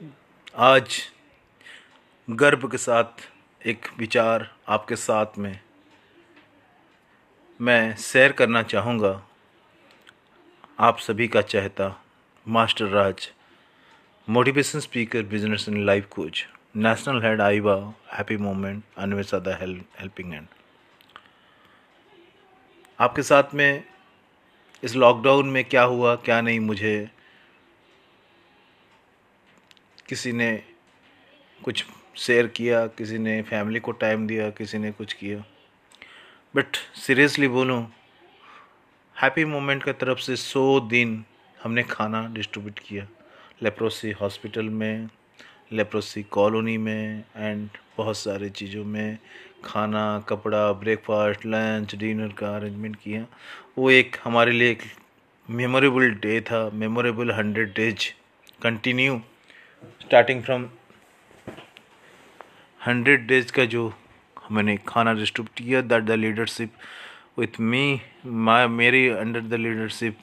आज गर्व के साथ, एक विचार आपके साथ में मैं शेयर करना चाहूँगा। आप सभी का चाहता, master Raj motivation speaker business and life coach national head आईवा happy moment Anvesha the helping hand आपके साथ में इस लॉकडाउन में क्या हुआ, क्या नहीं मुझे किसी ने कुछ शेयर किया, किसी ने फैमिली को टाइम दिया, किसी ने कुछ किया। बट सीरियसली बोलूँ हैप्पी मोमेंट की तरफ़ से सौ दिन हमने खाना डिस्ट्रीब्यूट किया। लेप्रोसी हॉस्पिटल में लेप्रोसी कॉलोनी में एंड बहुत सारे चीज़ों में खाना, कपड़ा ब्रेकफास्ट लंच डिनर का अरेंजमेंट किया। वो एक हमारे लिए एक मेमोरेबल डे था memorable hundred days continue starting from hundred days का जो मैंने खाना डिस्ट्रीब्यूट किया that the leadership with me my मेरी अंडर द लीडरशिप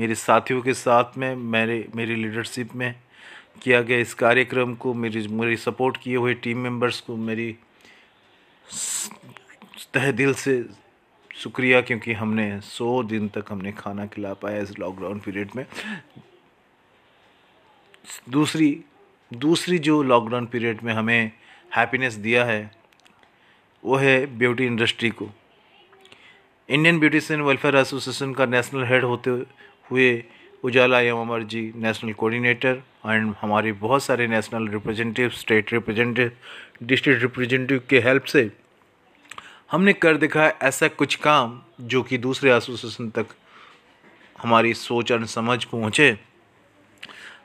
मेरे साथियों के साथ में, मेरे, मेरी लीडरशिप में किया गया इस कार्यक्रम को, मेरी मेरी सपोर्ट किए हुए टीम मेंबर्स को, मेरी तह दिल से शुक्रिया, क्योंकि हमने सौ दिन तक हमने खाना खिला पाया इस लॉकडाउन पीरियड में। दूसरी दूसरी जो लॉकडाउन पीरियड में हमें हैप्पीनेस दिया है, वो है ब्यूटी इंडस्ट्री को। इंडियन ब्यूटिशियन वेलफेयर एसोसिएशन का नेशनल हेड होते हुए Ujala M Amar ji national coordinator and हमारे बहुत सारे national representative state representative district representative के हेल्प से हमने कर दिखा ऐसा कुछ काम जो कि दूसरे एसोसिएशन तक हमारी सोच और समझ पहुँचे।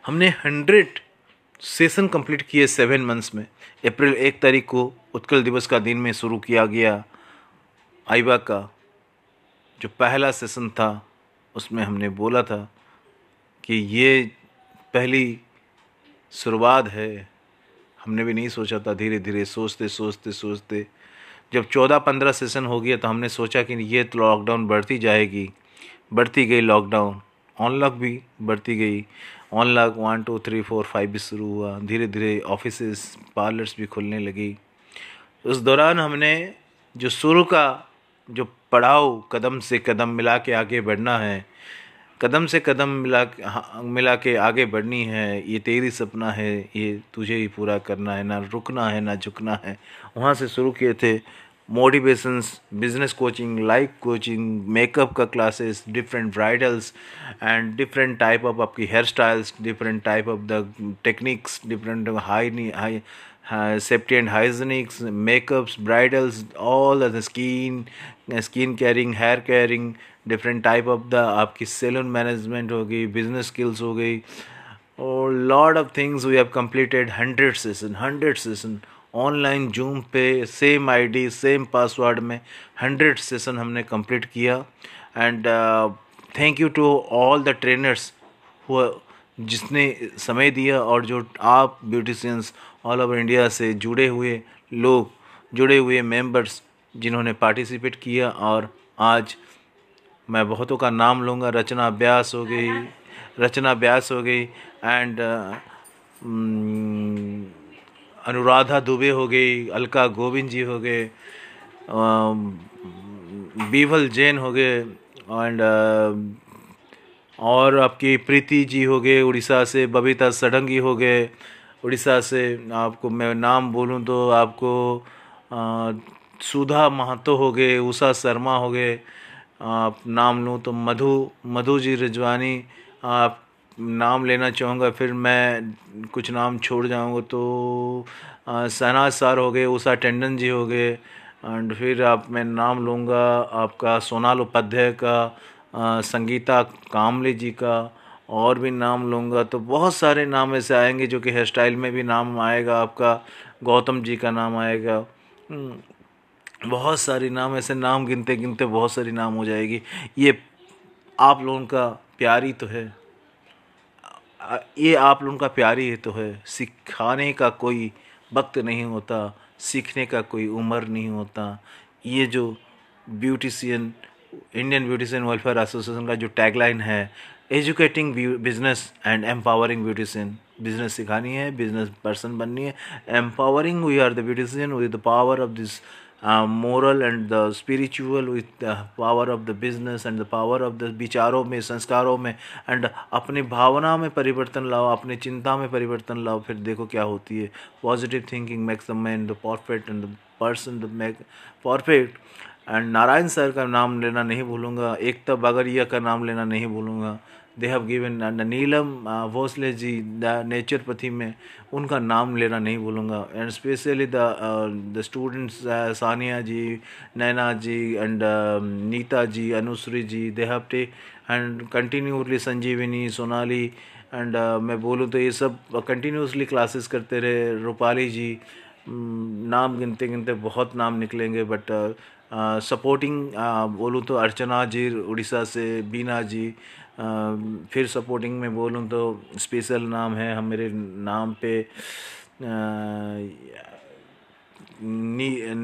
हमने हंड्रेड सेशन कंप्लीट किए सेवन मंथ्स में। अप्रैल एक तारीख को उत्कल दिवस का दिन में शुरू किया गया आईबा का जो पहला सेशन था, उसमें हमने बोला था कि ये पहली शुरुआत है। हमने भी नहीं सोचा था धीरे धीरे सोचते सोचते सोचते। जब चौदह पंद्रह सेशन हो गया तो हमने सोचा कि ये तो लॉकडाउन बढ़ती जाएगी, बढ़ती गई लॉकडाउन ऑनलॉक भी बढ़ती गई। One lock one two three four five भी शुरू हुआ। धीरे धीरे ऑफ़िस पार्लर्स भी खुलने लगी। उस दौरान हमने जो शुरू का जो पड़ाव कदम से कदम मिला के आगे बढ़ना है कदम से कदम मिला हाँ, मिला के आगे बढ़नी है ये तेरी सपना है ये तुझे ही पूरा करना है ना रुकना है ना झुकना है। वहाँ से शुरू किए थे motivations business coaching life coaching makeup का classes different bridals and different type of आपकी hair styles different type of the techniques different high high safety and hygienics makeups bridals all the skin skin caring hair caring different type of the आपकी salon management हो गई business skills हो गई, और lord of things we have completed hundred session hundred session online Zoom पे same ID same password में hundred session हमने complete किया। And thank you to all the trainers हुआ जिसने समय दिया और जो आप ब्यूटिशियंस ऑल ओवर इंडिया से जुड़े हुए लोग, जुड़े हुए मेंबर्स जिन्होंने पार्टिसिपेट किया और आज मैं बहुतों का नाम लूँगा। रचना व्यास हो गई, रचना व्यास हो गई। एंड अनुराधा दुबे हो गई, अलका गोविंद जी हो गए बीवल जैन हो गए एंड और आपकी प्रीति जी हो गए, उड़ीसा से बबीता सडंगी हो गए, उड़ीसा से आपको मैं नाम बोलूँ तो आपको सुधा महतो हो गए, उषा शर्मा हो गए, आप नाम लूँ तो मधु मधु जी रिजवानी, आप नाम लेना चाहूँगा फिर मैं कुछ नाम छोड़ जाऊँगा तो शहनाज सर हो गए उषा टंडन जी हो गए एंड फिर आप मैं नाम लूँगा आपका सोनाल उपाध्याय का संगीता कामले जी का और भी नाम लूँगा। तो बहुत सारे नाम ऐसे आएँगे जो कि हेयर स्टाइल में भी नाम आएगा आपका गौतम जी का नाम आएगा। हम्म, बहुत सारे नाम ऐसे नाम गिनते गिनते बहुत सारी नाम हो जाएगी। ये आप लोगों का प्यारी तो है। ये आप लोगों का प्यार ही तो है। सिखाने का कोई वक्त नहीं होता, सीखने का कोई उम्र नहीं होता। ये जो beautician, Indian beautician welfare association का जो टैगलाइन है, educating business and empowering beautician. Business सिखानी है, बिज़नेस पर्सन बननी है। Empowering, we are the beautician with the power of this moral and the spiritual with the power of the business and the power of the विचारों में संस्कारों में and अपनी भावना में परिवर्तन लाओ अपनी चिंता में परिवर्तन लाओ फिर देखो क्या होती है positive thinking makes the man the perfect and the person the make perfect and Narayan sir का नाम लेना नहीं भूलूँगा, एकता बागरिया का नाम लेना नहीं भूलूँगा। They have given and Neelam Bhosale ji the naturopathy में उनका नाम लेना नहीं भूलूँगा। And specially the the students Saniya ji Naina ji and Neeta ji Anushree ji they have टे and continuously Sanjeevani Sonali and मैं बोलूँ तो ये सब कंटिन्यूसली क्लासेस करते रहे। रूपाली जी नाम गिनते गिनते बहुत नाम निकलेंगे बट सपोर्टिंग बोलूँ तो अर्चना जी, उड़ीसा से बीना जी फिर सपोर्टिंग में बोलूँ तो स्पेशल नाम है, हम मेरे नाम पे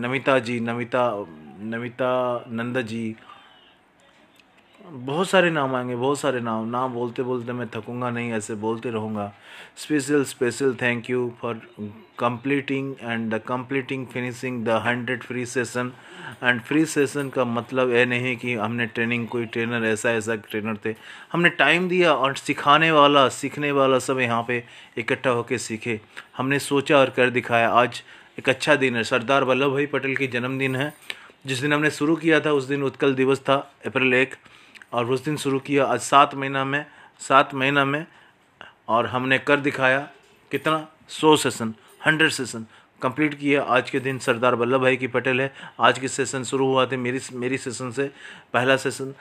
नमिता जी, नमिता नमिता नंद जी बहुत सारे नाम आएँगे, बहुत सारे नाम। नाम बोलते बोलते मैं थकूँगा नहीं, ऐसे बोलते रहूँगा। Special special thank you for completing and the completing finishing the hundred free session and free session का मतलब ये नहीं कि हमने ट्रेनिंग कोई ट्रेनर ऐसा ऐसा ट्रेनर थे। हमने टाइम दिया और सिखाने वाला, सीखने वाला सब यहाँ पे इकट्ठा होकर सीखे। हमने सोचा और कर दिखाया। आज एक अच्छा दिन है। सरदार वल्लभ भाई पटेल की जन्मदिन है। जिस दिन हमने शुरू किया था, उस दिन उत्कल दिवस था, अप्रैल एक। और उस दिन शुरू किया। आज सात महीना में, सात महीना में और हमने कर दिखाया कितना? सौ सेशन हंड्रेड सेशन कंप्लीट किया। आज के दिन सरदार वल्लभ भाई की पटेल है। आज के सेशन शुरू हुआ थे मेरी मेरी सेशन से। पहला सेशन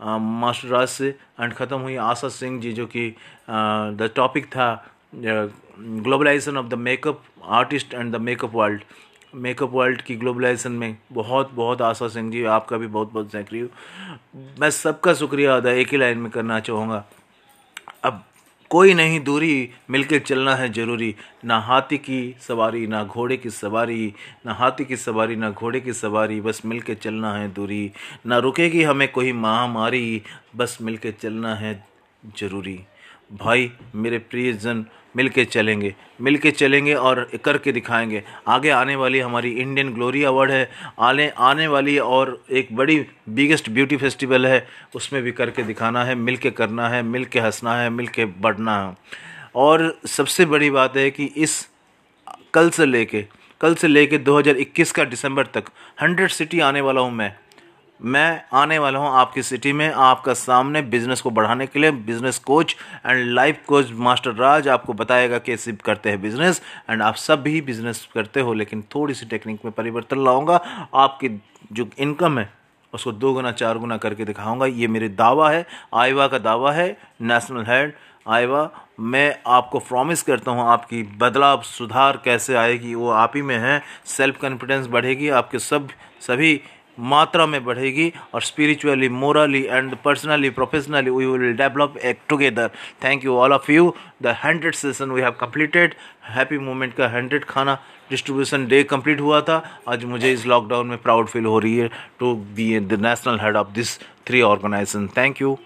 मास्टर राज से एंड ख़त्म हुई। आशा सिंह जी जो कि द टॉपिक था globalisation of the makeup artist and the makeup world makeup world की ग्लोबलाइजेशन में बहुत बहुत आशा सिंह जी आपका भी बहुत बहुत थैंक यू मैं सबका शुक्रिया अदा एक ही लाइन में करना चाहूँगा। अब कोई नहीं, दूरी मिलकर चलना है ज़रूरी। ना हाथी की सवारी, ना घोड़े की सवारी, ना हाथी की सवारी, ना घोड़े की सवारी, बस मिलकर चलना है दूरी। ना रुकेगी हमें कोई महामारी, बस मिलकर चलना है ज़रूरी। भाई, मेरे प्रियजन मिल के चलेंगे मिल के चलेंगे और करके दिखाएँगे। आगे आने वाली हमारी इंडियन ग्लोरी अवार्ड है। आने आने वाली और एक बड़ी बिगेस्ट ब्यूटी फेस्टिवल है, उसमें भी करके दिखाना है मिल के करना है मिल के हंसना है मिल के बढ़ना है। और सबसे बड़ी बात है कि इस कल से लेके, कल से लेके 2021 का दिसंबर तक 100 सिटी आने वाला हूँ मैं। मैं आने वाला हूँ आपकी सिटी में, आपका सामने बिज़नेस को बढ़ाने के लिए business coach and life coach master Raj आपको बताएगा कैसे करते हैं बिज़नेस एंड आप सब भी बिज़नेस करते हो, लेकिन थोड़ी सी टेक्निक में परिवर्तन लाऊँगा। आपकी जो इनकम है, उसको दो गुना, चार गुना करके दिखाऊँगा। ये मेरे दावा है आईवा का दावा है नेशनल हेड आईवा मैं आपको प्रॉमिस करता हूँ, आपकी बदलाव, सुधार कैसे आएगी, वो आप ही में है। सेल्फ कॉन्फिडेंस बढ़ेगी, आपके सब, सभी मात्रा में बढ़ेगी और spiritually morally and personally professionally we will develop एक together thank you all of you the hundred session we have completed happy moment का हंड्रेड खाना डिस्ट्रीब्यूशन डे कंप्लीट हुआ था। आज मुझे इस लॉकडाउन में प्राउड फील हो रही है to be the national head of this three organisation thank you